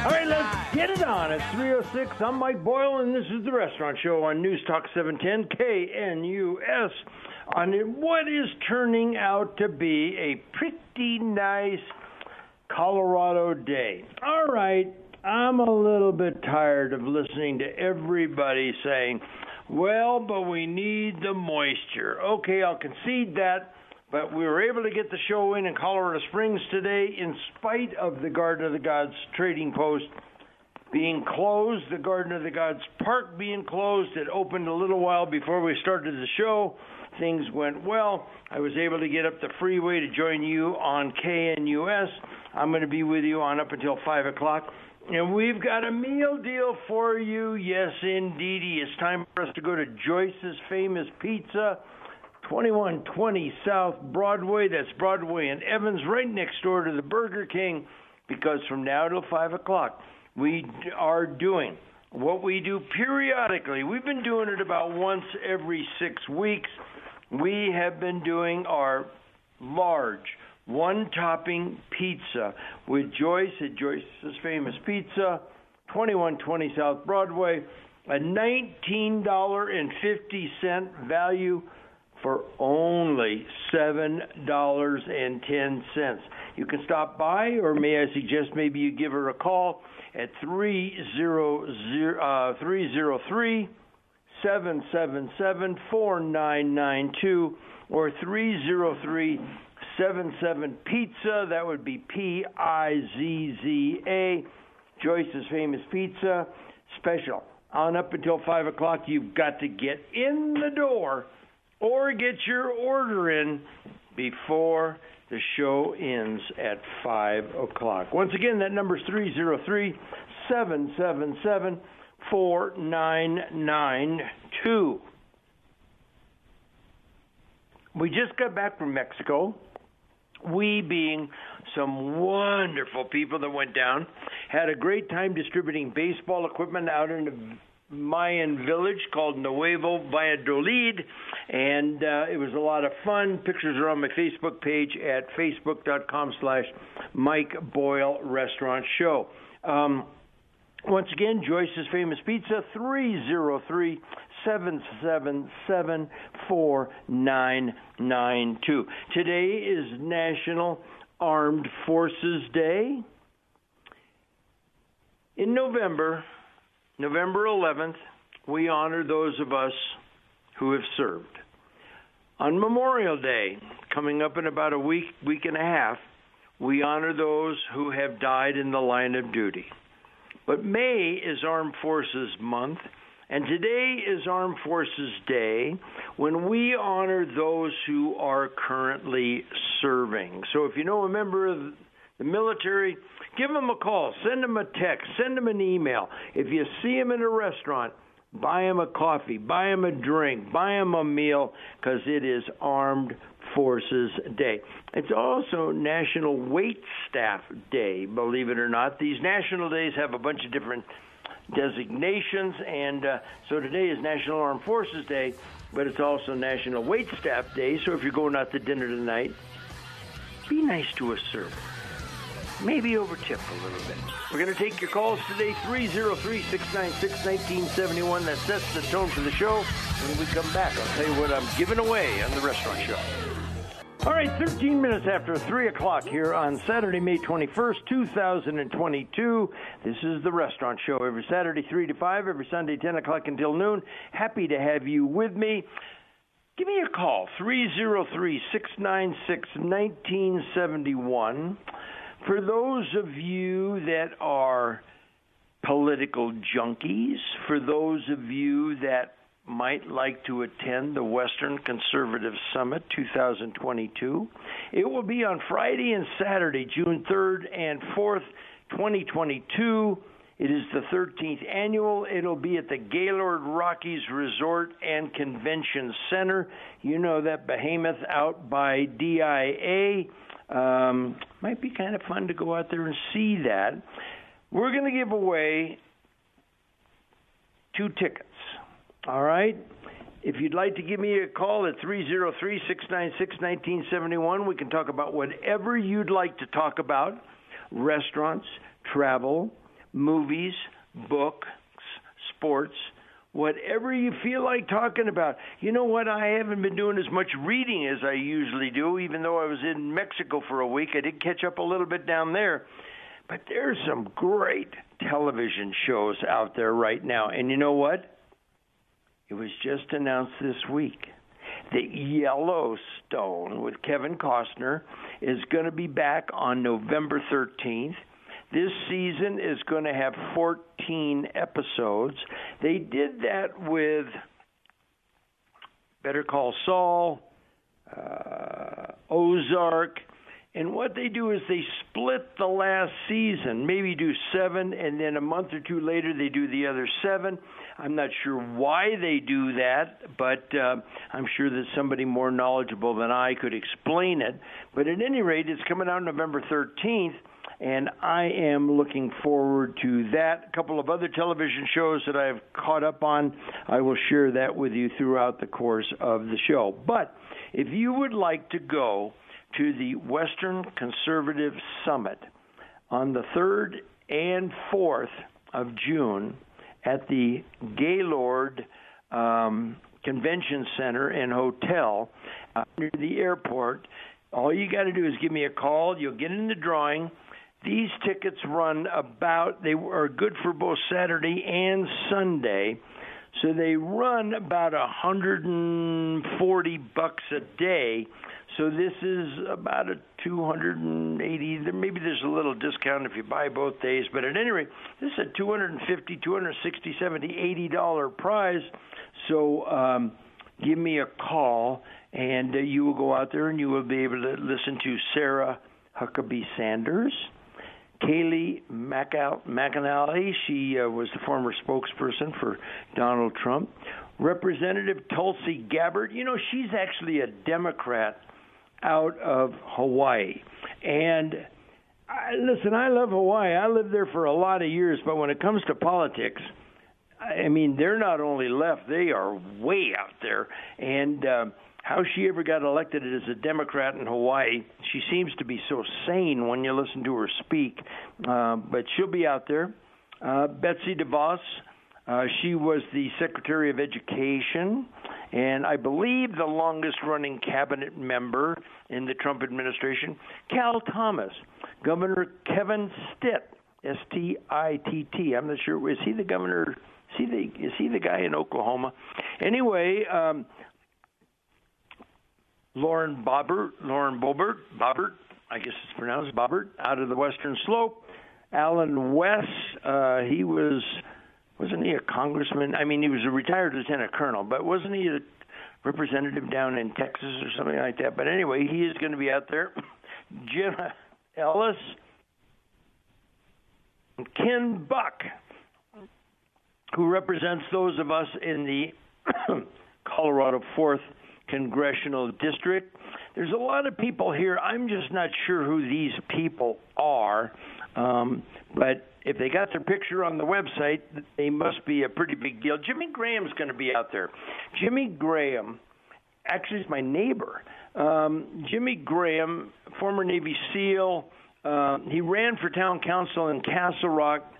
All right, let's get it on. It's 306. I'm Mike Boyle, and this is the Restaurant Show on News Talk 710 KNUS on what is turning out to be a pretty nice Colorado day. All right, I'm a little bit tired of listening to everybody saying, well, but we need the moisture. Okay, I'll concede that. But we were able to get the show in in Colorado Springs today in spite of the Garden of the Gods trading post being closed, the Garden of the Gods Park being closed. It opened a little while before we started the show. Things went well. I was able to get up the freeway to join you on KNUS. I'm going to be with you on up until 5 o'clock. And we've got a meal deal for you. Yes, indeedy. It's time for us to go to Joyce's Famous Pizza. 2120 South Broadway. That's Broadway and Evans, right next door to the Burger King, because from now till 5 o'clock, we are doing what we do periodically. We've been doing it about once every six weeks. We have been doing our large one topping pizza with Joyce at Joyce's Famous Pizza, 2120 South Broadway, a $19.50 value for only $7.10. You can stop by, or may I suggest maybe you give her a call at 303 uh, 777 4992 or 303 77 Pizza. That would be P I Z Z A. Joyce's Famous Pizza special. On up until 5 o'clock, you've got to get in the door or get your order in before the show ends at 5 o'clock. Once again, that number is 303 777 4992. We just got back from Mexico. We, being some wonderful people that went down, had a great time distributing baseball equipment out in the Mayan village called Nuevo Valladolid, and uh, it was a lot of fun. Pictures are on my Facebook page at facebook.com slash Mike Boyle Restaurant Show. Um, once again, Joyce's Famous Pizza, 303 777 4992. Today is National Armed Forces Day. In November, November 11th, we honor those of us who have served. On Memorial Day, coming up in about a week, week and a half, we honor those who have died in the line of duty. But May is Armed Forces Month, and today is Armed Forces Day when we honor those who are currently serving. So if you know a member of the military, give them a call, send them a text, send them an email. If you see them in a restaurant, buy them a coffee, buy them a drink, buy them a meal, because it is Armed Forces Day. It's also National Wait Staff Day, believe it or not. These national days have a bunch of different designations, and uh, so today is National Armed Forces Day, but it's also National Wait Staff Day. So if you're going out to dinner tonight, be nice to a server. Maybe over tip a little bit. We're going to take your calls today 303 696 1971. That sets the tone for the show. When we come back, I'll tell you what I'm giving away on the restaurant show. All right, 13 minutes after 3 o'clock here on Saturday, May 21st, 2022. This is the Restaurant Show every Saturday, 3 to 5, every Sunday, 10 o'clock until noon. Happy to have you with me. Give me a call, 303 696 1971. For those of you that are political junkies, for those of you that might like to attend the Western Conservative Summit 2022. It will be on Friday and Saturday, June 3rd and 4th, 2022. It is the 13th annual. It'll be at the Gaylord Rockies Resort and Convention Center. You know that behemoth out by DIA. Um, might be kind of fun to go out there and see that. We're going to give away two tickets. All right? If you'd like to give me a call at 303 696 1971, we can talk about whatever you'd like to talk about restaurants, travel, movies, books, sports, whatever you feel like talking about. You know what? I haven't been doing as much reading as I usually do, even though I was in Mexico for a week. I did catch up a little bit down there. But there's some great television shows out there right now. And you know what? It was just announced this week that Yellowstone with Kevin Costner is going to be back on November 13th. This season is going to have 14 episodes. They did that with Better Call Saul, uh, Ozark, and what they do is they split the last season, maybe do seven, and then a month or two later they do the other seven. I'm not sure why they do that, but uh, I'm sure that somebody more knowledgeable than I could explain it. But at any rate, it's coming out November 13th and I am looking forward to that. A couple of other television shows that I've caught up on, I will share that with you throughout the course of the show. But if you would like to go to the Western Conservative Summit on the 3rd and 4th of June at the Gaylord um, Convention Center and Hotel uh, near the airport. All you got to do is give me a call. You'll get in the drawing. These tickets run about, they are good for both Saturday and Sunday. So they run about a 140 bucks a day. So this is about a 280. Maybe there's a little discount if you buy both days, but at any rate, this is a 250, 260, 70, 80 dollar prize. So um, give me a call, and uh, you will go out there and you will be able to listen to Sarah Huckabee Sanders Kayleigh McEnany, she uh, was the former spokesperson for Donald Trump. Representative Tulsi Gabbard, you know, she's actually a Democrat out of Hawaii. And I, listen, I love Hawaii. I lived there for a lot of years, but when it comes to politics, I mean, they're not only left, they are way out there. And uh, how she ever got elected as a Democrat in Hawaii. She seems to be so sane when you listen to her speak, uh, but she'll be out there. Uh, Betsy DeVos, uh, she was the Secretary of Education, and I believe the longest running cabinet member in the Trump administration. Cal Thomas, Governor Kevin Stitt, S T I T T. I'm not sure. Is he the governor? Is he the, is he the guy in Oklahoma? Anyway, um, Lauren Boebert, Lauren Bobert, Boebert, I guess it's pronounced Boebert, out of the Western Slope. Allen West, uh, he was, wasn't he a congressman? I mean, he was a retired lieutenant colonel, but wasn't he a representative down in Texas or something like that? But anyway, he is going to be out there. Jim Ellis, Ken Buck, who represents those of us in the Colorado 4th congressional district. There's a lot of people here. I'm just not sure who these people are, um, but if they got their picture on the website, they must be a pretty big deal. Jimmy Graham's going to be out there. Jimmy Graham actually is my neighbor. Um, Jimmy Graham, former Navy SEAL, uh, he ran for town council in Castle Rock.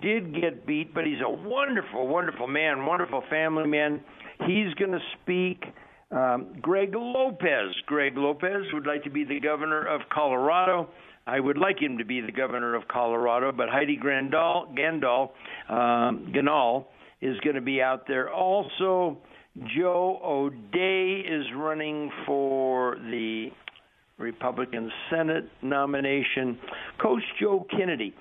Did get beat, but he's a wonderful, wonderful man, wonderful family man. He's going to speak. Um, Greg Lopez. Greg Lopez would like to be the governor of Colorado. I would like him to be the governor of Colorado, but Heidi Grandal, Gandal, um, Ganahl is going to be out there. Also, Joe O'Dea is running for the Republican Senate nomination. Coach Joe Kennedy.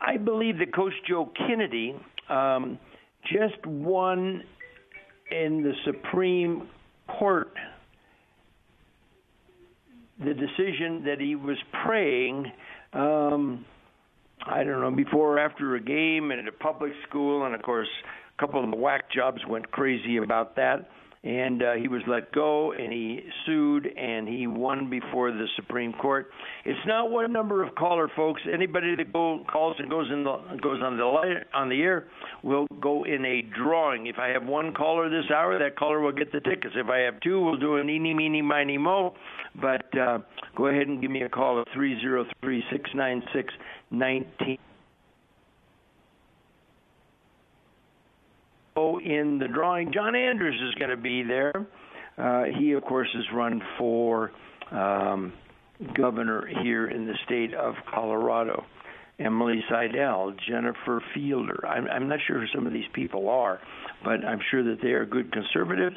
I believe that Coach Joe Kennedy um, just won in the Supreme court the decision that he was praying um, I don't know, before or after a game and at a public school, and of course, a couple of the whack jobs went crazy about that and uh, he was let go and he sued and he won before the Supreme Court. It's not one number of caller folks. Anybody that go, calls and goes in the goes on the light, on the air will go in a drawing. If I have one caller this hour, that caller will get the tickets. If I have two, we'll do an eeny meeny miny mo. But uh, go ahead and give me a call at three zero three six nine six nineteen. In the drawing. John Andrews is going to be there. Uh, he, of course, has run for um, governor here in the state of Colorado. Emily Seidel, Jennifer Fielder. I'm, I'm not sure who some of these people are, but I'm sure that they are good conservatives.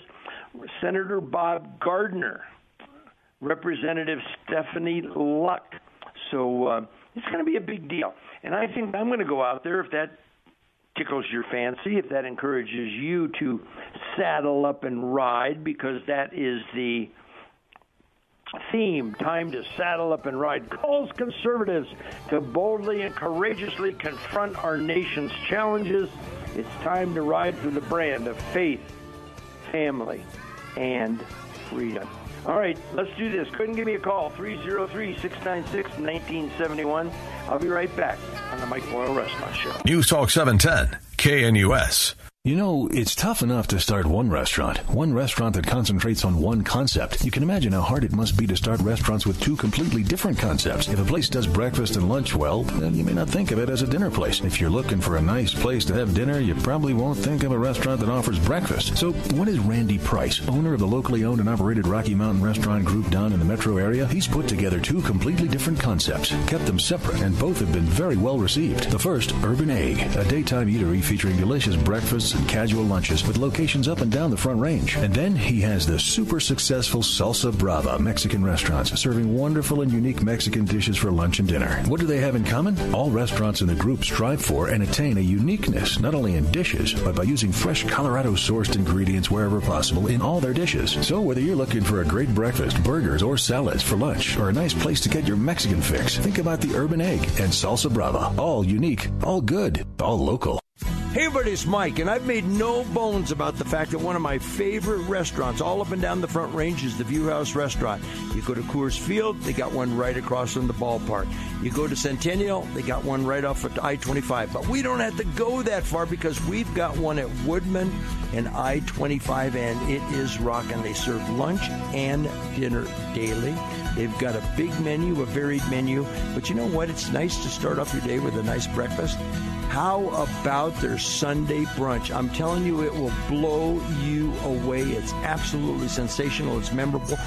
Senator Bob Gardner, Representative Stephanie Luck. So uh, it's going to be a big deal. And I think I'm going to go out there if that tickles your fancy, if that encourages you to saddle up and ride, because that is the theme time to saddle up and ride calls conservatives to boldly and courageously confront our nation's challenges. It's time to ride for the brand of faith, family, and freedom. All right, let's do this. Couldn't give me a call, 303 696 1971. I'll be right back on the Mike Boyle Restaurant Show. News Talk 710, KNUS. You know, it's tough enough to start one restaurant, one restaurant that concentrates on one concept. You can imagine how hard it must be to start restaurants with two completely different concepts. If a place does breakfast and lunch well, then you may not think of it as a dinner place. If you're looking for a nice place to have dinner, you probably won't think of a restaurant that offers breakfast. So, what is Randy Price, owner of the locally owned and operated Rocky Mountain Restaurant Group down in the metro area? He's put together two completely different concepts, kept them separate, and both have been very well received. The first, Urban Egg, a daytime eatery featuring delicious breakfasts and casual lunches with locations up and down the Front Range. And then he has the super successful Salsa Brava Mexican restaurants serving wonderful and unique Mexican dishes for lunch and dinner. What do they have in common? All restaurants in the group strive for and attain a uniqueness, not only in dishes, but by using fresh Colorado sourced ingredients wherever possible in all their dishes. So whether you're looking for a great breakfast, burgers, or salads for lunch, or a nice place to get your Mexican fix, think about the Urban Egg and Salsa Brava. All unique, all good, all local. Hey everybody, it's Mike, and I've made no bones about the fact that one of my favorite restaurants all up and down the Front Range is the View House Restaurant. You go to Coors Field, they got one right across from the ballpark. You go to Centennial, they got one right off of I 25. But we don't have to go that far because we've got one at Woodman and I 25, and it is rocking. They serve lunch and dinner daily. They've got a big menu, a varied menu. But you know what? It's nice to start off your day with a nice breakfast. How about their Sunday brunch? I'm telling you, it will blow you away. It's absolutely sensational. It's memorable.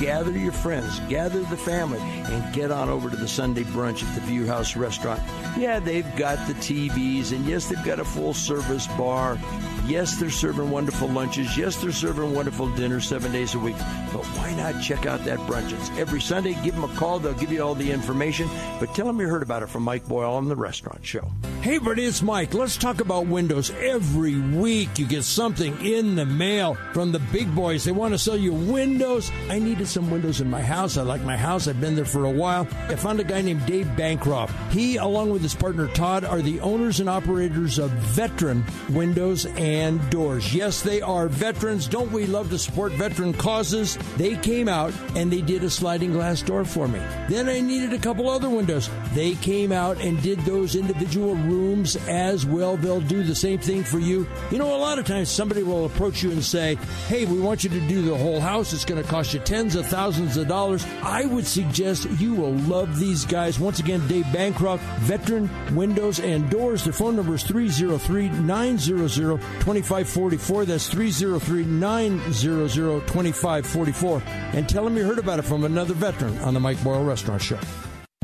Gather your friends, gather the family, and get on over to the Sunday brunch at the View House Restaurant. Yeah, they've got the TVs, and yes, they've got a full service bar. Yes, they're serving wonderful lunches. Yes, they're serving wonderful dinners seven days a week. But why not check out that brunch? It's every Sunday. Give them a call. They'll give you all the information. But tell them you heard about it from Mike Boyle on the Restaurant Show. Hey, everybody, it's Mike. Let's talk about windows. Every week you get something in the mail from the big boys. They want to sell you windows. I needed some windows in my house. I like my house. I've been there for a while. I found a guy named Dave Bancroft. He, along with his partner Todd, are the owners and operators of Veteran Windows and And doors. Yes, they are veterans. Don't we love to support veteran causes? They came out and they did a sliding glass door for me. Then I needed a couple other windows. They came out and did those individual rooms as well. They'll do the same thing for you. You know, a lot of times somebody will approach you and say, Hey, we want you to do the whole house. It's going to cost you tens of thousands of dollars. I would suggest you will love these guys. Once again, Dave Bancroft, Veteran Windows and Doors. Their phone number is 303 900 2544. That's 303 900 2544. And tell them you heard about it from another veteran on the Mike Boyle Restaurant Show.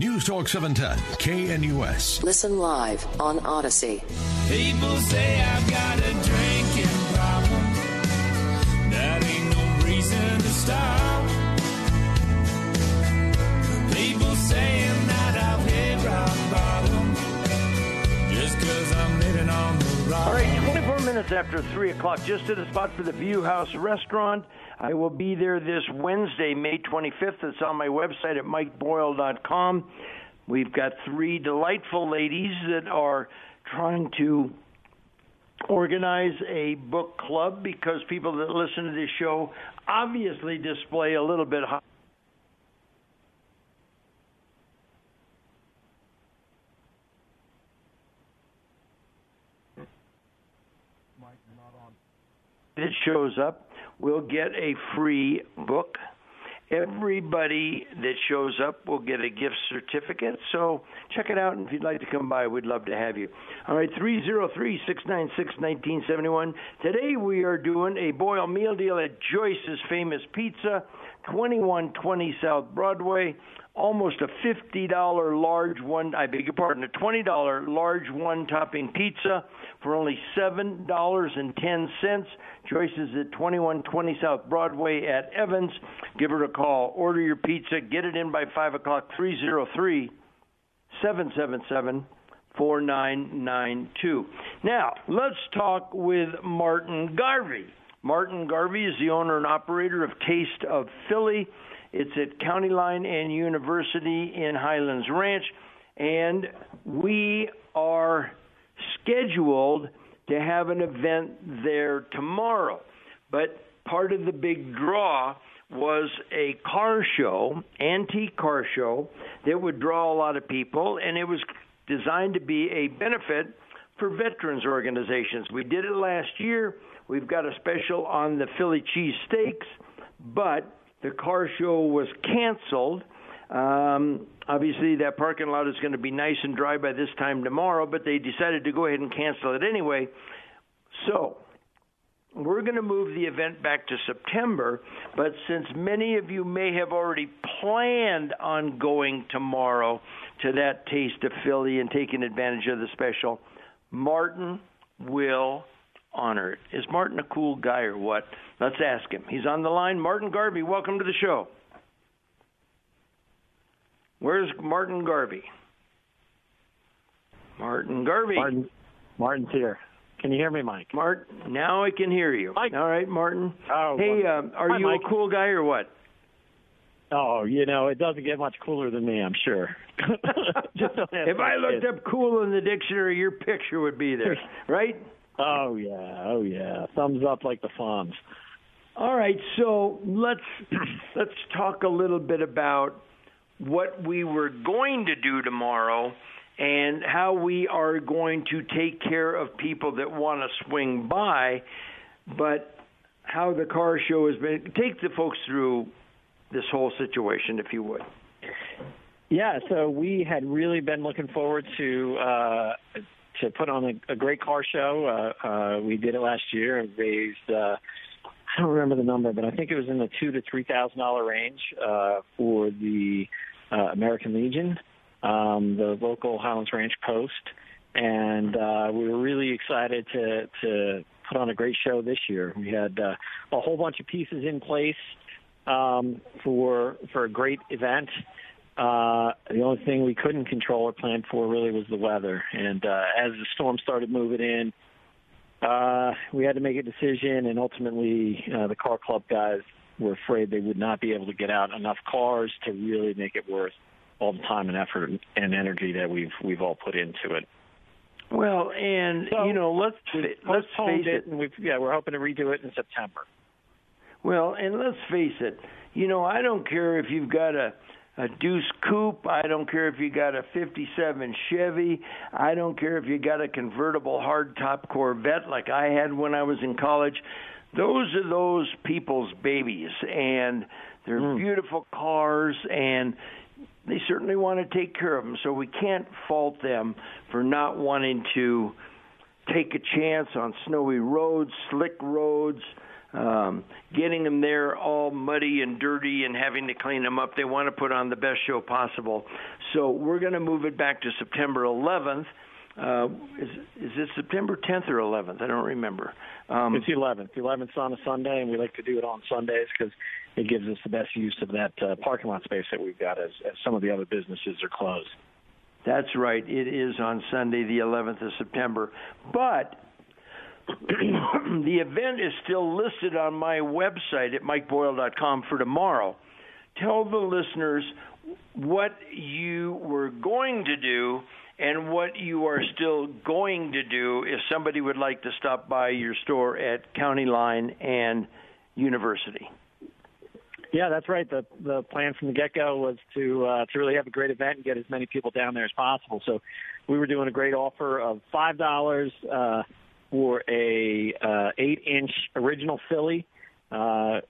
News Talk 710, KNUS. Listen live on Odyssey. People say I've got a drinking problem. That ain't no reason to stop. People saying that I've hit rock bottom. Just cause I'm living on the rock. All right, 24 minutes after 3 o'clock, just at a spot for the View House Restaurant. I will be there this Wednesday, May 25th. It's on my website at mikeboyle.com. We've got three delightful ladies that are trying to organize a book club because people that listen to this show obviously display a little bit high that shows up will get a free book. Everybody that shows up will get a gift certificate. So check it out, and if you'd like to come by, we'd love to have you. All right, 303 696 1971. Today we are doing a boil meal deal at Joyce's Famous Pizza, 2120 South Broadway almost a $50 large one, I beg your pardon, a $20 large one topping pizza for only $7.10. Joyce is at 2120 South Broadway at Evans. Give her a call. Order your pizza. Get it in by 5 o'clock, 303 777 4992. Now, let's talk with Martin Garvey. Martin Garvey is the owner and operator of Taste of Philly. It's at County Line and University in Highlands Ranch, and we are scheduled to have an event there tomorrow. But part of the big draw was a car show, antique car show, that would draw a lot of people, and it was designed to be a benefit for veterans organizations. We did it last year. We've got a special on the Philly cheese steaks, but the car show was canceled. Um, obviously, that parking lot is going to be nice and dry by this time tomorrow, but they decided to go ahead and cancel it anyway. So, we're going to move the event back to September, but since many of you may have already planned on going tomorrow to that Taste of Philly and taking advantage of the special, Martin will honor it. Is Martin a cool guy or what? Let's ask him. He's on the line. Martin Garvey, welcome to the show. Where's Martin Garvey? Martin Garvey. Martin, Martin's here. Can you hear me, Mike? Martin, now I can hear you. Mike. All right, Martin. Oh, hey, uh, are hi, you Mike. a cool guy or what? Oh, you know, it doesn't get much cooler than me, I'm sure. Just don't ask if I looked kids. up cool in the dictionary, your picture would be there, right? Oh yeah, oh yeah. Thumbs up like the Fonz. All right, so let's let's talk a little bit about what we were going to do tomorrow and how we are going to take care of people that want to swing by, but how the car show has been. Take the folks through this whole situation, if you would. Yeah, so we had really been looking forward to uh to put on a, a great car show. Uh uh we did it last year and raised uh I don't remember the number, but I think it was in the two to three thousand dollar range uh for the uh American Legion, um, the local Highlands Ranch Post. And uh we were really excited to to put on a great show this year. We had uh, a whole bunch of pieces in place um, for for a great event. Uh, the only thing we couldn't control or plan for really was the weather. And uh, as the storm started moving in, uh, we had to make a decision, and ultimately, uh, the car club guys were afraid they would not be able to get out enough cars to really make it worth all the time and effort and energy that we've we've all put into it. Well, and So, you know, let's let's face it, and we've, yeah, we're hoping to redo it in September. Well, and let's face it, you know, I don't care if you've got a a Deuce Coupe, I don't care if you got a 57 Chevy, I don't care if you got a convertible hardtop Corvette like I had when I was in college. Those are those people's babies and they're hmm. beautiful cars and they certainly want to take care of them. So we can't fault them for not wanting to take a chance on snowy roads, slick roads, um, getting them there all muddy and dirty and having to clean them up. They want to put on the best show possible. So we're going to move it back to September 11th. Uh, is is it September 10th or 11th? I don't remember. Um, it's the 11th. The 11th's on a Sunday, and we like to do it on Sundays because it gives us the best use of that uh, parking lot space that we've got as, as some of the other businesses are closed. That's right. It is on Sunday, the 11th of September. But the event is still listed on my website at mikeboyle.com for tomorrow. Tell the listeners what you were going to do and what you are still going to do if somebody would like to stop by your store at County Line and University. Yeah, that's right. The the plan from the get go was to uh, to really have a great event and get as many people down there as possible. So we were doing a great offer of five dollars uh, for a uh, eight inch original Philly. Uh,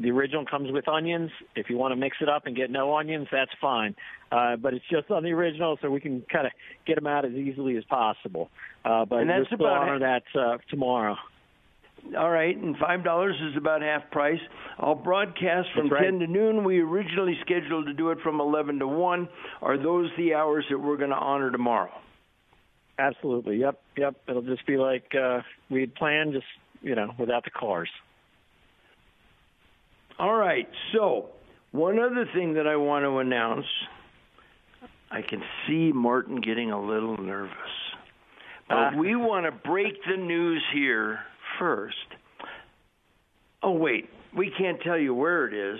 the original comes with onions. If you want to mix it up and get no onions, that's fine. Uh, but it's just on the original, so we can kind of get them out as easily as possible. Uh, but And that's we'll still about honor that uh, tomorrow. All right, and five dollars is about half price. I'll broadcast from right. ten to noon. We originally scheduled to do it from eleven to one. Are those the hours that we're going to honor tomorrow? Absolutely. Yep. Yep. It'll just be like uh, we had planned, just you know, without the cars. All right. So one other thing that I want to announce. I can see Martin getting a little nervous, but Ah. we want to break the news here first. Oh wait, we can't tell you where it is,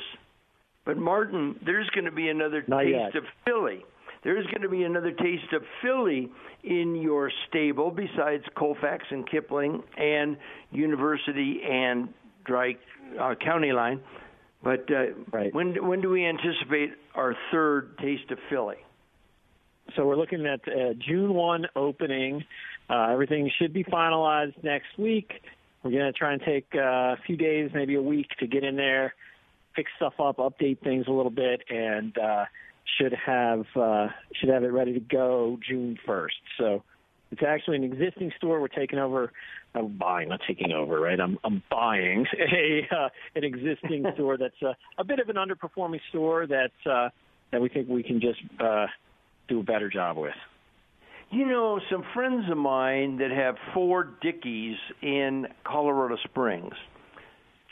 but Martin, there's going to be another Not taste yet. of Philly. There's going to be another taste of Philly in your stable besides Colfax and Kipling and University and Dry uh, County Line. But uh, Right. when when do we anticipate our third taste of Philly? So we're looking at uh, June 1 opening. Uh, everything should be finalized next week. We're going to try and take uh, a few days, maybe a week, to get in there, fix stuff up, update things a little bit, and uh, should have uh, should have it ready to go June 1st. So it's actually an existing store. We're taking over. I'm buying, not taking over, right? I'm I'm buying a uh, an existing store that's uh, a bit of an underperforming store that uh, that we think we can just uh, do a better job with. You know, some friends of mine that have four Dickey's in Colorado Springs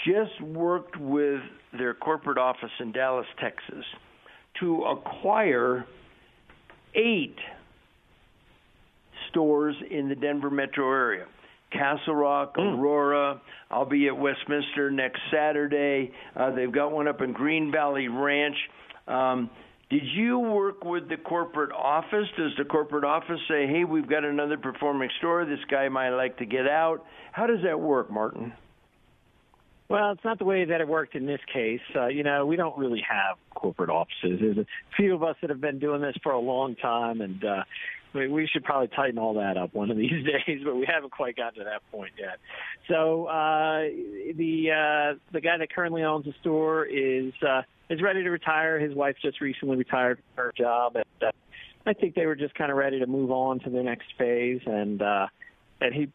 just worked with their corporate office in Dallas, Texas, to acquire eight stores in the Denver metro area. Castle Rock, Aurora. I'll be at Westminster next Saturday. Uh, they've got one up in Green Valley Ranch. Um, did you work with the corporate office? Does the corporate office say, "Hey, we've got another performing store. This guy might like to get out"? How does that work, Martin? Well, it's not the way that it worked in this case. Uh, you know, we don't really have corporate offices. There's a few of us that have been doing this for a long time, and uh, we, we should probably tighten all that up one of these days. But we haven't quite gotten to that point yet. So uh, the uh, the guy that currently owns the store is uh, is ready to retire. His wife just recently retired from her job, and uh, I think they were just kind of ready to move on to the next phase. And uh, and he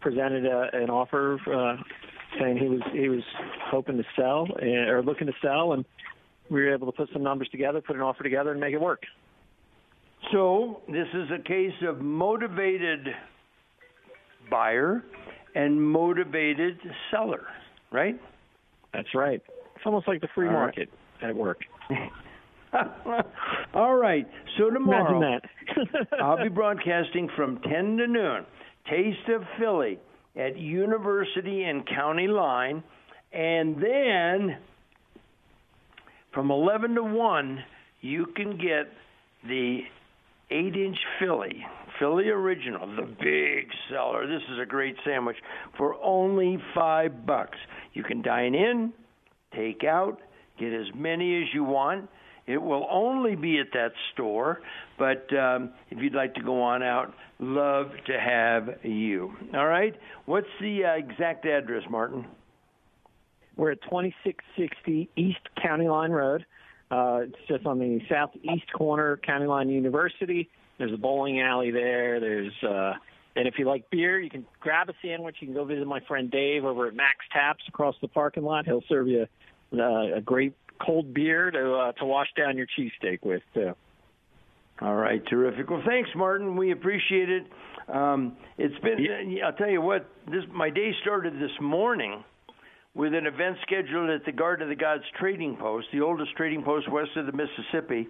presented a, an offer uh, saying he was he was hoping to sell uh, or looking to sell, and we were able to put some numbers together, put an offer together, and make it work. So this is a case of motivated buyer and motivated seller, right? That's right. It's almost like the free All right. market at work. All right. So tomorrow. I'll be broadcasting from 10 to noon. Taste of Philly at University and County Line. And then from 11 to 1, you can get the 8 inch Philly, Philly Original, the big seller. This is a great sandwich for only five bucks. You can dine in, take out, get as many as you want. It will only be at that store, but um, if you'd like to go on out, love to have you. All right? What's the uh, exact address, Martin? We're at 2660 East County Line Road. Uh, it's just on the southeast corner, County Line University. There's a bowling alley there. There's uh, and if you like beer, you can grab a sandwich. You can go visit my friend Dave over at Max Taps across the parking lot. He'll serve you uh, a great cold beer to uh, to wash down your cheesesteak with too. All right, terrific. Well, thanks, Martin. We appreciate it. Um, it's been. I'll tell you what. This my day started this morning with an event scheduled at the Garden of the Gods Trading Post, the oldest trading post west of the Mississippi,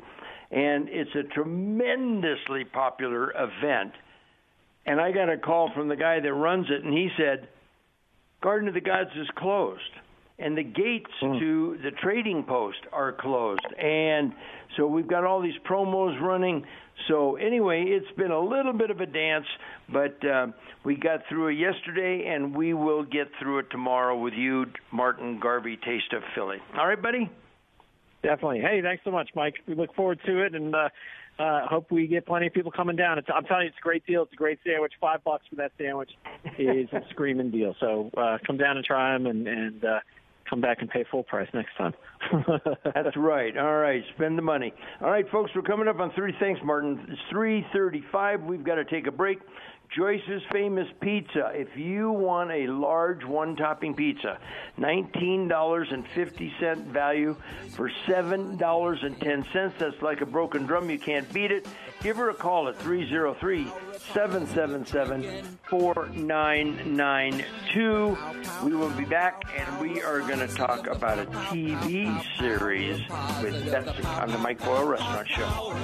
and it's a tremendously popular event. And I got a call from the guy that runs it, and he said, "Garden of the Gods is closed." And the gates to the trading post are closed. And so we've got all these promos running. So anyway, it's been a little bit of a dance, but uh, we got through it yesterday, and we will get through it tomorrow with you, Martin Garvey, Taste of Philly. All right, buddy. Definitely. Hey, thanks so much, Mike. We look forward to it, and uh, uh, hope we get plenty of people coming down. It's, I'm telling you, it's a great deal. It's a great sandwich. Five bucks for that sandwich is a screaming deal. So uh, come down and try them, and, and uh, come back and pay full price next time. That's right. All right, spend the money. All right, folks, we're coming up on three. Thanks, Martin. It's three thirty-five. We've got to take a break. Joyce's Famous Pizza. If you want a large one topping pizza, $19.50 value for $7.10. That's like a broken drum. You can't beat it. Give her a call at 303 777 4992. We will be back and we are going to talk about a TV series with Betsy on the Mike Boyle Restaurant Show.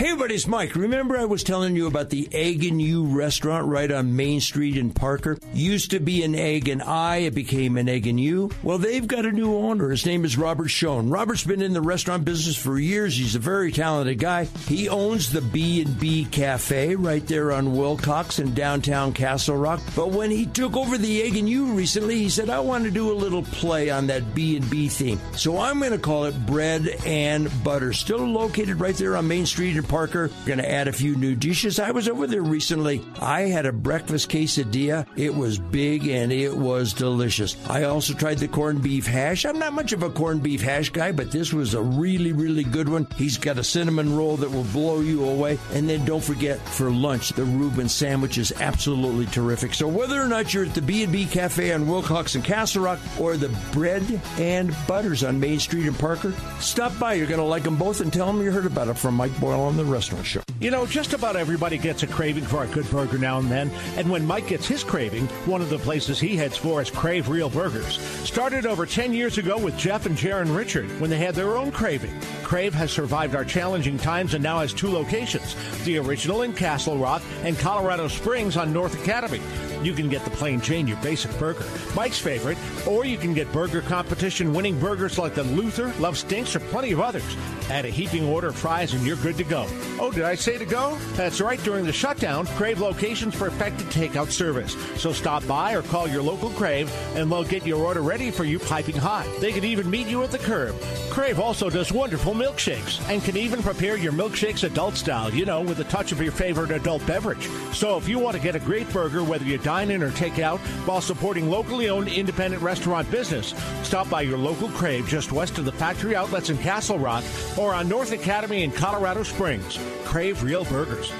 Hey, everybody, it's Mike. Remember I was telling you about the Egg and You restaurant right on Main Street in Parker? Used to be an Egg and I, it became an Egg and You. Well, they've got a new owner. His name is Robert Schoen. Robert's been in the restaurant business for years. He's a very talented guy. He owns the B&B Cafe right there on Wilcox in downtown Castle Rock. But when he took over the Egg and You recently, he said, I want to do a little play on that B&B theme. So I'm going to call it Bread and Butter. Still located right there on Main Street in Parker. Going to add a few new dishes. I was over there recently. I had a breakfast quesadilla. It was big and it was delicious. I also tried the corned beef hash. I'm not much of a corned beef hash guy, but this was a really, really good one. He's got a cinnamon roll that will blow you away. And then don't forget for lunch, the Reuben sandwich is absolutely terrific. So whether or not you're at the B&B Cafe on Wilcox and Castle Rock or the Bread and Butters on Main Street in Parker, stop by. You're going to like them both and tell them you heard about it from Mike Boyle on the Restaurant Show. You know, just about everybody gets a craving for a good burger now and then. And when Mike gets his craving, one of the places he heads for is Crave Real Burgers. Started over 10 years ago with Jeff and Jaron Richard when they had their own craving. Crave has survived our challenging times and now has two locations the original in Castle Rock and Colorado Springs on North Academy. You can get the plain Jane, your basic burger, Mike's favorite, or you can get burger competition winning burgers like the Luther, Love Stinks, or plenty of others. Add a heaping order of fries and you're good to go. Oh, did I say to go? That's right, during the shutdown, Crave locations perfected takeout service. So stop by or call your local Crave and they'll get your order ready for you piping hot. They can even meet you at the curb. Crave also does wonderful milkshakes and can even prepare your milkshakes adult style, you know, with a touch of your favorite adult beverage. So if you want to get a great burger, whether you dine in or take out, while supporting locally owned independent restaurant business, stop by your local Crave just west of the factory outlets in Castle Rock or on North Academy in Colorado Springs. Crave Real Burgers.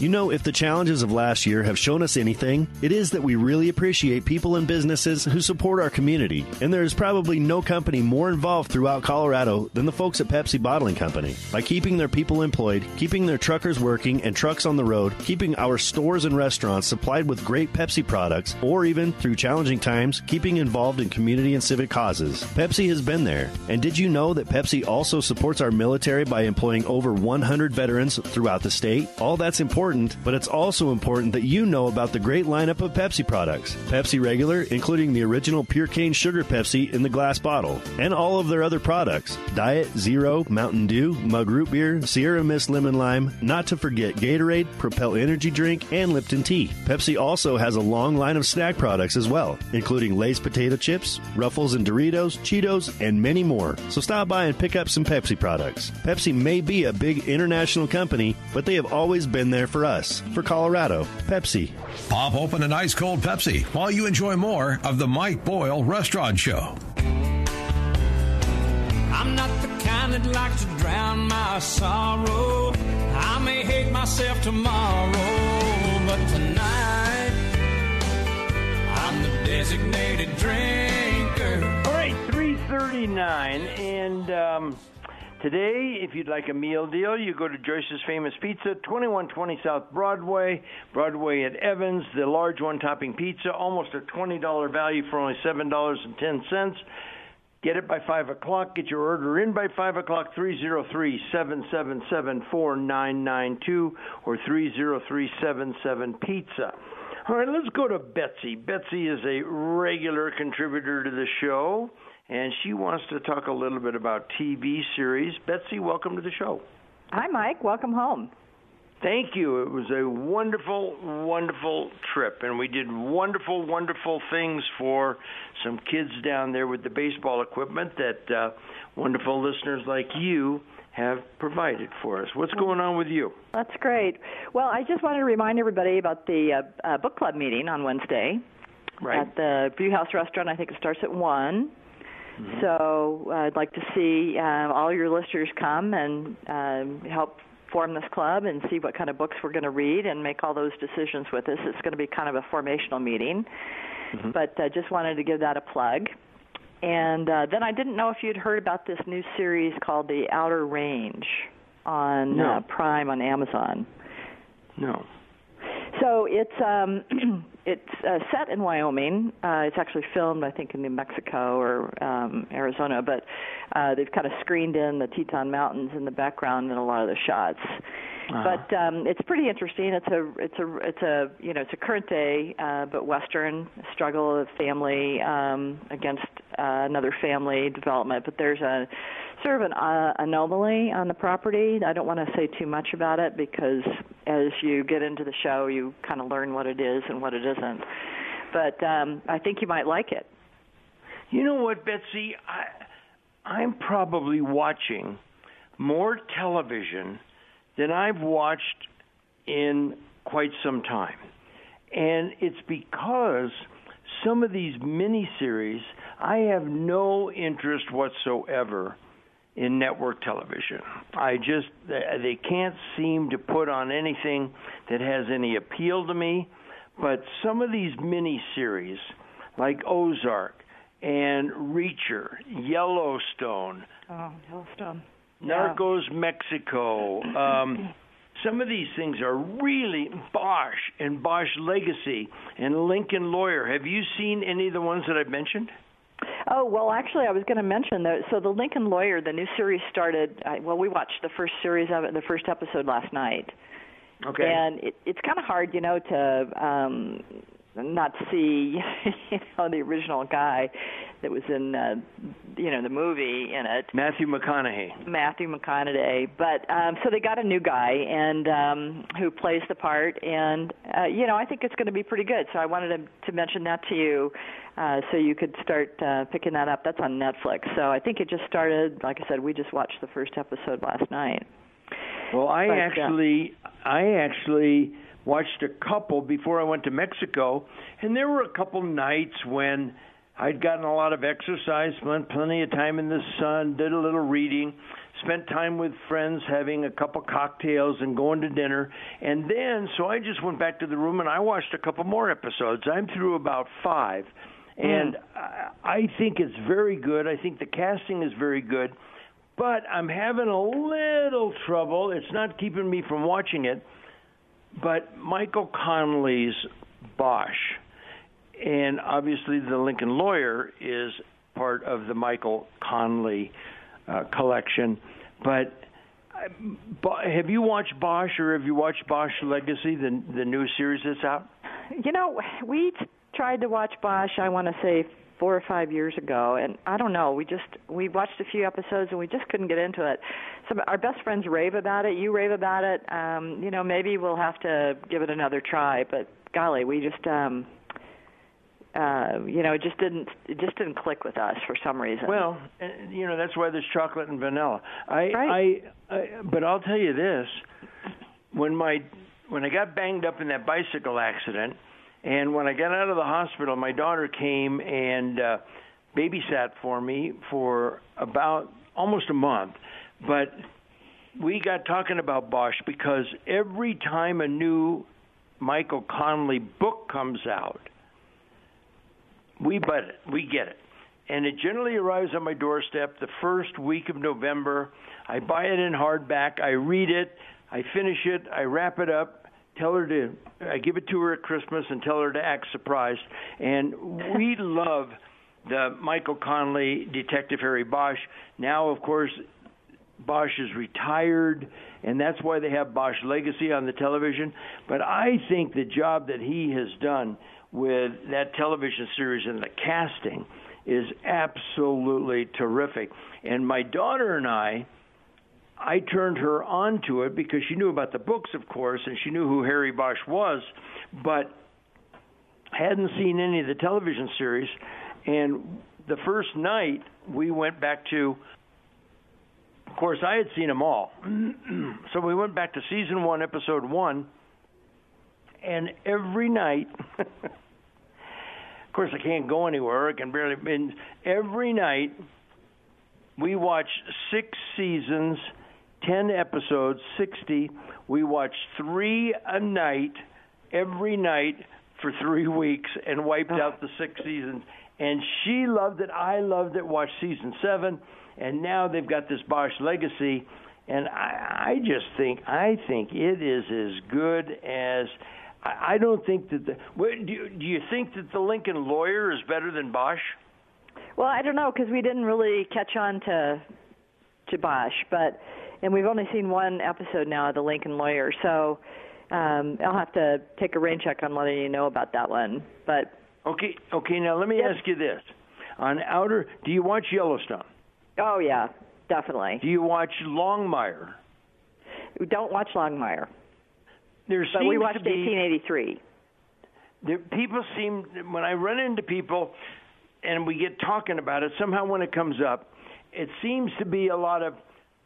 You know, if the challenges of last year have shown us anything, it is that we really appreciate people and businesses who support our community. And there is probably no company more involved throughout Colorado than the folks at Pepsi Bottling Company. By keeping their people employed, keeping their truckers working and trucks on the road, keeping our stores and restaurants supplied with great Pepsi products, or even through challenging times, keeping involved in community and civic causes. Pepsi has been there. And did you know that Pepsi also supports our military by employing over 100 veterans throughout the state? All that's important important, but it's also important that you know about the great lineup of Pepsi products. Pepsi Regular, including the original Pure Cane Sugar Pepsi in the glass bottle, and all of their other products Diet, Zero, Mountain Dew, Mug Root Beer, Sierra Mist Lemon Lime, not to forget Gatorade, Propel Energy Drink, and Lipton Tea. Pepsi also has a long line of snack products as well, including Lay's Potato Chips, Ruffles and Doritos, Cheetos, and many more. So stop by and pick up some Pepsi products. Pepsi may be a big international company, but they have always been there for us, for Colorado. Pepsi. Pop open an ice cold Pepsi while you enjoy more of the Mike Boyle Restaurant Show. I'm not the kind that likes to drown my sorrow. I may hate myself tomorrow, but tonight I'm the designated drinker. All right, 339. And um, today, if you'd like a meal deal, you go to Joyce's Famous Pizza, 2120 South Broadway, Broadway at Evans, the large one topping pizza, almost a $20 value for only $7.10. Get it by 5 o'clock. Get your order in by 5 o'clock, 303 777 4992 or 303 77 Pizza. All right, let's go to Betsy. Betsy is a regular contributor to the show, and she wants to talk a little bit about TV series. Betsy, welcome to the show. Hi, Mike. Welcome home. Thank you. It was a wonderful, wonderful trip, and we did wonderful, wonderful things for some kids down there with the baseball equipment that uh, wonderful listeners like you have provided for us. What's going on with you? That's great. Well, I just wanted to remind everybody about the uh, uh, book club meeting on Wednesday right. at the View House Restaurant. I think it starts at one. Mm-hmm. So uh, I'd like to see uh, all your listeners come and um, help form this club and see what kind of books we're going to read and make all those decisions with us. It's going to be kind of a formational meeting, mm-hmm. but uh, just wanted to give that a plug. And uh, then I didn't know if you'd heard about this new series called The Outer Range on no. uh, Prime on Amazon. No. So it's um, it's uh, set in Wyoming. Uh, it's actually filmed, I think, in New Mexico or um, Arizona, but uh, they've kind of screened in the Teton Mountains in the background in a lot of the shots. Uh-huh. But um, it's pretty interesting. It's a it's a it's a you know it's a current day uh, but Western struggle of family um, against uh, another family development. But there's a of an uh, anomaly on the property. I don't want to say too much about it because as you get into the show, you kind of learn what it is and what it isn't. But um, I think you might like it. You know what, Betsy? I, I'm probably watching more television than I've watched in quite some time. And it's because some of these miniseries, I have no interest whatsoever in network television. I just they can't seem to put on anything that has any appeal to me. But some of these miniseries, like Ozark and Reacher, Yellowstone, oh Yellowstone, Narcos Mexico. Um, some of these things are really Bosch and Bosch Legacy and Lincoln Lawyer. Have you seen any of the ones that I've mentioned? Oh well, actually, I was going to mention that. So the Lincoln Lawyer, the new series started. I, well, we watched the first series of it, the first episode last night. Okay. And it, it's kind of hard, you know, to um not see, you know, the original guy that was in, uh, you know, the movie in it. Matthew McConaughey. Matthew McConaughey. But um, so they got a new guy and um, who plays the part, and uh, you know, I think it's going to be pretty good. So I wanted to, to mention that to you, uh, so you could start uh, picking that up. That's on Netflix. So I think it just started. Like I said, we just watched the first episode last night. Well, I But, uh, actually, I actually watched a couple before I went to Mexico, and there were a couple nights when I'd gotten a lot of exercise, spent plenty of time in the sun, did a little reading, spent time with friends having a couple cocktails and going to dinner. And then, so I just went back to the room and I watched a couple more episodes. I'm through about five. Hmm. And I I think it's very good. I think the casting is very good. But I'm having a little trouble. It's not keeping me from watching it. But Michael Connelly's Bosch and obviously the Lincoln Lawyer is part of the Michael Connelly uh, collection. But uh, have you watched Bosch or have you watched Bosch Legacy, the the new series that's out? You know, we tried to watch Bosch. I want to say four or five years ago, and I don't know. We just we watched a few episodes and we just couldn't get into it. Some our best friends rave about it. You rave about it. Um, you know, maybe we'll have to give it another try. But golly, we just um, uh, you know, it just didn't it just didn't click with us for some reason. Well, uh, you know that's why there's chocolate and vanilla. I, Right. I, I, but I'll tell you this: when my when I got banged up in that bicycle accident, and when I got out of the hospital, my daughter came and uh, babysat for me for about almost a month. But we got talking about Bosch because every time a new Michael Connelly book comes out, we butt it, we get it. And it generally arrives on my doorstep the first week of November. I buy it in hardback, I read it, I finish it, I wrap it up, tell her to I give it to her at Christmas and tell her to act surprised. And we love the Michael Connelly Detective Harry Bosch. Now of course Bosch is retired, and that's why they have Bosch Legacy on the television. But I think the job that he has done with that television series and the casting is absolutely terrific. And my daughter and I, I turned her on to it because she knew about the books, of course, and she knew who Harry Bosch was, but hadn't seen any of the television series. And the first night we went back to of course I had seen them all. so we went back to season 1 episode 1 and every night of course I can't go anywhere. I can barely and every night we watch 6 seasons, 10 episodes, 60. We watched 3 a night every night for 3 weeks and wiped out the 6 seasons and she loved it. I loved it. Watched season seven, and now they've got this Bosch Legacy, and I, I just think I think it is as good as. I, I don't think that the. Do you, do you think that the Lincoln Lawyer is better than Bosch? Well, I don't know because we didn't really catch on to to Bosch, but and we've only seen one episode now of the Lincoln Lawyer, so um, I'll have to take a rain check on letting you know about that one. But Okay, okay. Now let me Yep. ask you this: on Outer, do you watch Yellowstone? oh yeah, definitely. Do you watch Longmire? We don't watch Longmire, There but seems we watched be 1883. there, people seem when I run into people and we get talking about it, somehow when it comes up, it seems to be a lot of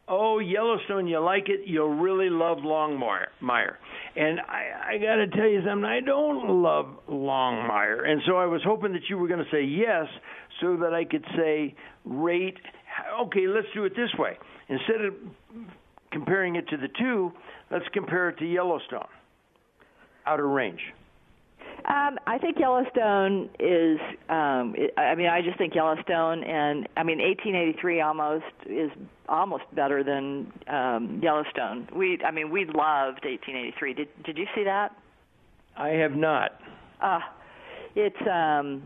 oh Yellowstone, you like it, you'll really love Longmire. Mire. And I, I got to tell you something, I don't love Longmire, and so I was hoping that you were going to say yes, so that I could say rate. Okay, let's do it this way. Instead of comparing it to the two, let's compare it to Yellowstone. Outer Range. Um, I think Yellowstone is. Um, I mean, I just think Yellowstone, and I mean, 1883 almost is almost better than um, Yellowstone. We, I mean, we loved 1883. Did Did you see that? I have not. Uh, it's um,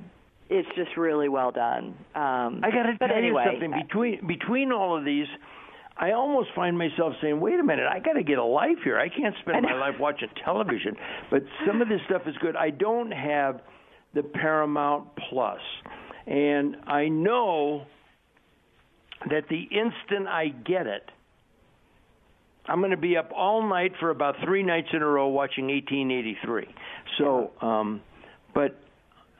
it's just really well done. Um, I got to tell anyway, you something. Between between all of these, I almost find myself saying, "Wait a minute, I got to get a life here. I can't spend my life watching television." But some of this stuff is good. I don't have the Paramount Plus, and I know that the instant I get it, I'm going to be up all night for about three nights in a row watching 1883. So, um, but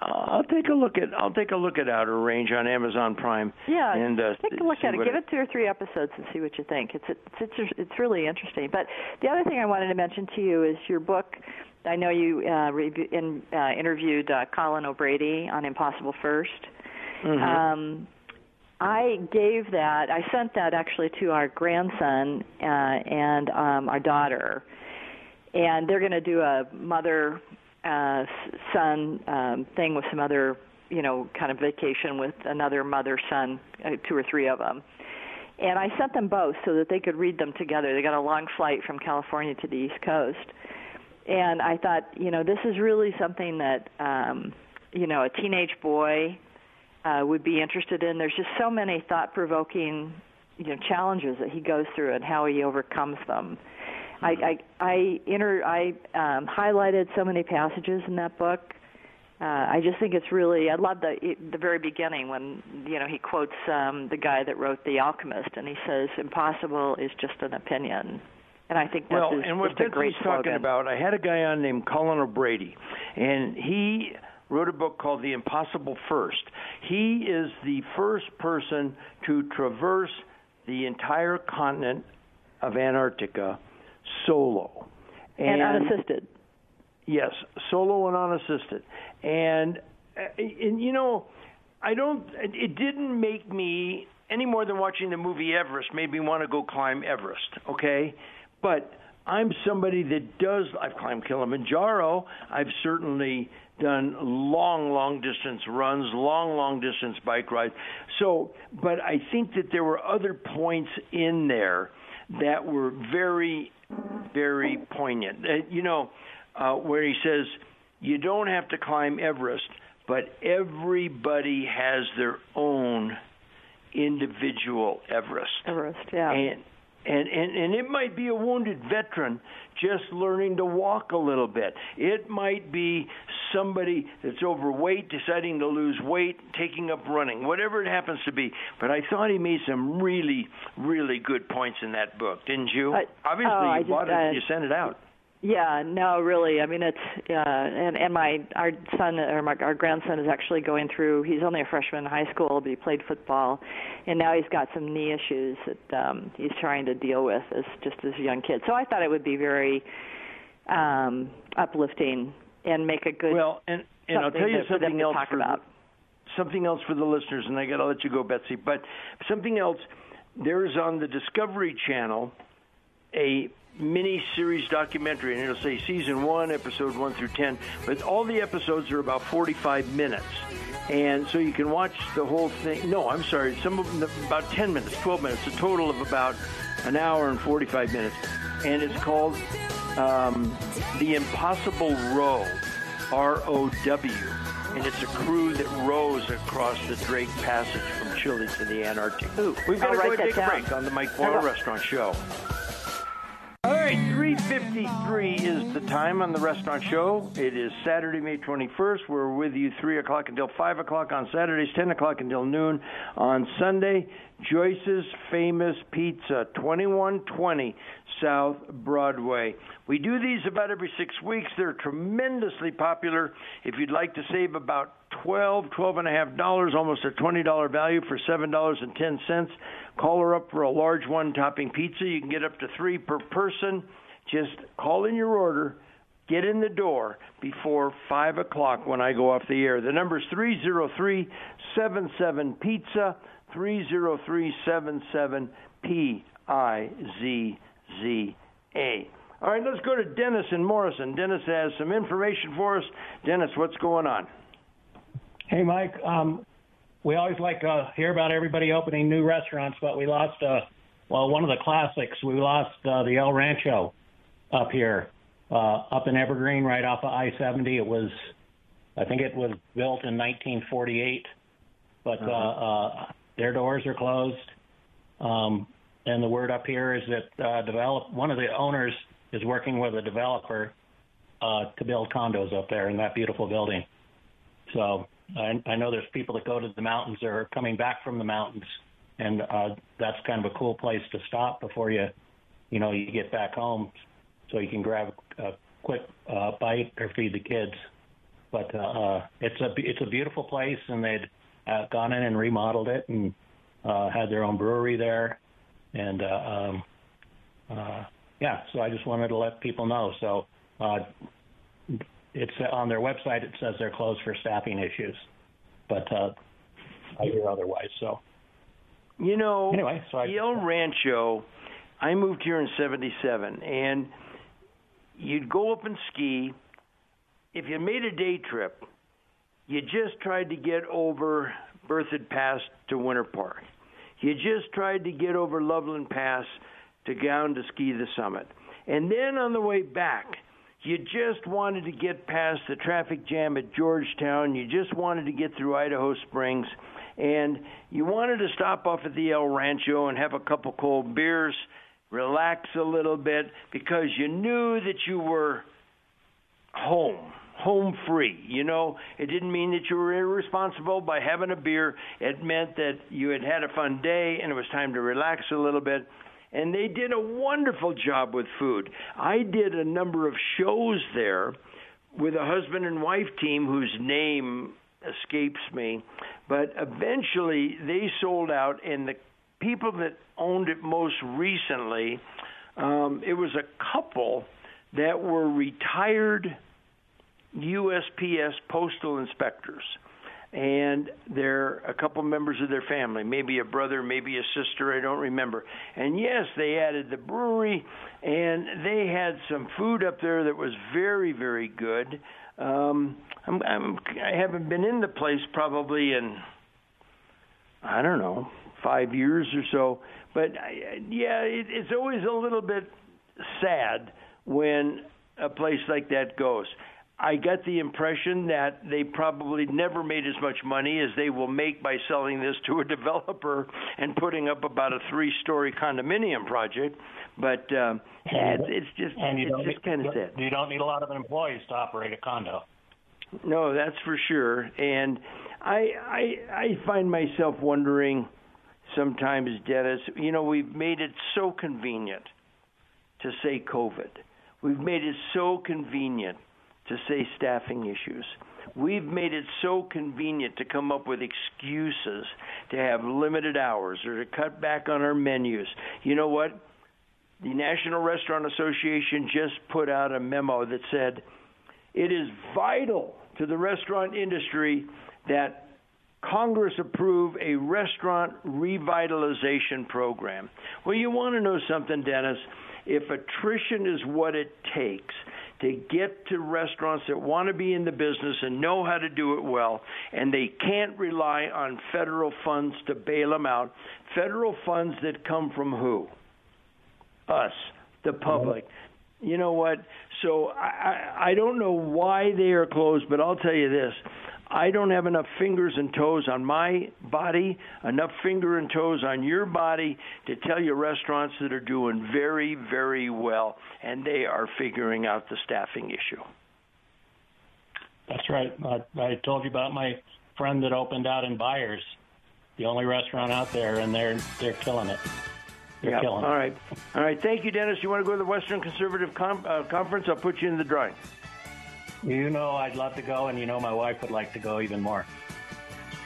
I'll take a look at I'll take a look at Outer Range on Amazon Prime. Yeah, and uh, take a look at it. Give it two or three episodes and see what you think. It's it's it's it's really interesting. But the other thing I wanted to mention to you is your book. I know you uh, review, in, uh, interviewed uh, Colin O'Brady on Impossible 1st Mhm. Um, I gave that. I sent that actually to our grandson uh, and um, our daughter, and they're going to do a mother uh, son um, thing with some other, you know, kind of vacation with another mother son, uh, two or three of them. And I sent them both so that they could read them together. They got a long flight from California to the East Coast. And I thought, you know, this is really something that, um, you know, a teenage boy uh, would be interested in. There's just so many thought-provoking, you know, challenges that he goes through and how he overcomes them. I I I, inter, I um, highlighted so many passages in that book. Uh, I just think it's really. I love the the very beginning when you know he quotes um, the guy that wrote The Alchemist, and he says, "Impossible is just an opinion." And I think that well, is and what just a great Betsy's talking about, I had a guy on named Colin O'Brady, and he wrote a book called The Impossible First. He is the first person to traverse the entire continent of Antarctica solo. and unassisted. Yes, solo and unassisted. And, uh, and you know, I don't. It didn't make me any more than watching the movie Everest made me want to go climb Everest. Okay, but I'm somebody that does. I've climbed Kilimanjaro. I've certainly done long, long distance runs, long, long distance bike rides. So, but I think that there were other points in there that were very, very poignant. Uh, you know, uh, where he says, you don't have to climb Everest, but everybody has their own individual Everest. Everest, yeah. And And, and and it might be a wounded veteran just learning to walk a little bit. It might be somebody that's overweight deciding to lose weight, taking up running, whatever it happens to be. But I thought he made some really, really good points in that book, didn't you? I- Obviously, oh, I you just, bought it, uh, you sent it out. Yeah, no, really. I mean, it's uh, and and my our son or my, our grandson is actually going through. He's only a freshman in high school, but he played football, and now he's got some knee issues that um, he's trying to deal with as just as a young kid. So I thought it would be very um, uplifting and make a good. Well, and and I'll tell you something else for about. something else for the listeners, and I got to let you go, Betsy. But something else. There's on the Discovery Channel a mini series documentary, and it'll say season one, episode one through ten. But all the episodes are about 45 minutes. And so you can watch the whole thing. No, I'm sorry, some of them about 10 minutes, 12 minutes, a total of about an hour and 45 minutes. And it's called um, The Impossible Row, R O W. And it's a crew that rows across the Drake Passage from Chile to the Antarctic. We've got to go take a down. break on the Mike Boyle Restaurant Show. All right, 3.53 is the time on the restaurant show. It is Saturday, May 21st. We're with you 3 o'clock until 5 o'clock on Saturdays, 10 o'clock until noon on Sunday. Joyce's Famous Pizza, 2120 South Broadway. We do these about every six weeks. They're tremendously popular. If you'd like to save about 12, 12 and a half dollars, almost a $20 value for $7.10, call her up for a large one topping pizza. You can get up to three per person. Just call in your order. Get in the door before 5 o'clock when I go off the air. The number is 303 77 Pizza, 303 77 P I Z Z A. All right, let's go to Dennis in Morrison. Dennis has some information for us. Dennis, what's going on? Hey, Mike. Um, we always like to hear about everybody opening new restaurants, but we lost, uh, well, one of the classics. We lost uh, the El Rancho up here, uh, up in Evergreen, right off of I-70. It was, I think it was built in 1948, but uh, uh, their doors are closed. Um, and the word up here is that uh, develop one of the owners is working with a developer uh, to build condos up there in that beautiful building. So I, I know there's people that go to the mountains or are coming back from the mountains, and uh, that's kind of a cool place to stop before you, you know, you get back home, so you can grab a quick uh, bite or feed the kids. But uh, uh, it's a it's a beautiful place, and they'd uh, gone in and remodeled it and uh, had their own brewery there, and uh, um, uh, yeah. So I just wanted to let people know. So. Uh, it's on their website. It says they're closed for staffing issues, but uh, I hear otherwise. So You know, Anyway, so I- the El Rancho, I moved here in 77, and you'd go up and ski. If you made a day trip, you just tried to get over Berthoud Pass to Winter Park. You just tried to get over Loveland Pass to Gown to ski the summit. And then on the way back, you just wanted to get past the traffic jam at Georgetown. You just wanted to get through Idaho Springs. And you wanted to stop off at the El Rancho and have a couple cold beers, relax a little bit, because you knew that you were home, home free. You know, it didn't mean that you were irresponsible by having a beer. It meant that you had had a fun day and it was time to relax a little bit. And they did a wonderful job with food. I did a number of shows there with a husband and wife team whose name escapes me, but eventually they sold out, and the people that owned it most recently, um, it was a couple that were retired USPS postal inspectors. And they're a couple members of their family, maybe a brother, maybe a sister, I don't remember. And yes, they added the brewery, and they had some food up there that was very, very good. Um, I'm, I'm, I haven't been in the place probably in, I don't know, five years or so. But I, yeah, it, it's always a little bit sad when a place like that goes. I got the impression that they probably never made as much money as they will make by selling this to a developer and putting up about a three-story condominium project. But uh, it's, it's just and it's just kind of sad. You don't need a lot of employees to operate a condo. No, that's for sure. And I I I find myself wondering sometimes, Dennis. You know, we've made it so convenient to say COVID. We've made it so convenient to say staffing issues. We've made it so convenient to come up with excuses to have limited hours or to cut back on our menus. You know what? The National Restaurant Association just put out a memo that said it is vital to the restaurant industry that Congress approve a restaurant revitalization program. Well, you want to know something, Dennis? If attrition is what it takes to get to restaurants that want to be in the business and know how to do it well, and they can't rely on federal funds to bail them out, federal funds that come from who? Us, the public. You know what? So I, I I don't know why they are closed, but I'll tell you this. I don't have enough fingers and toes on my body, enough finger and toes on your body to tell you restaurants that are doing very, very well, and they are figuring out the staffing issue. That's right. I, I told you about my friend that opened out in Byers, the only restaurant out there, and they're they're killing it. They're Yeah. killing it. All right. All right. Thank you, Dennis. You want to go to the Western Conservative Com- uh, Conference? I'll put you in the drawing. You know I'd love to go, and you know my wife would like to go even more.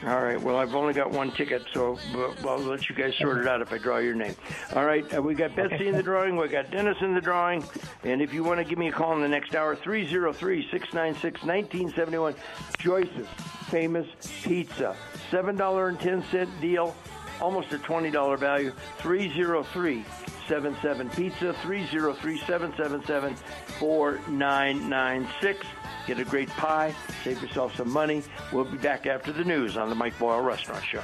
All right. Well, I've only got one ticket, so I'll let you guys sort it out if I draw your name. All right. Uh, we got Betsy in the drawing. We got Dennis in the drawing. And if you want to give me a call in the next hour, 303 696 1971. Joyce's Famous Pizza. $7.10 deal, almost a $20 value. 303 77 Pizza. 303 777 4996. Get a great pie, save yourself some money. We'll be back after the news on the Mike Boyle Restaurant Show.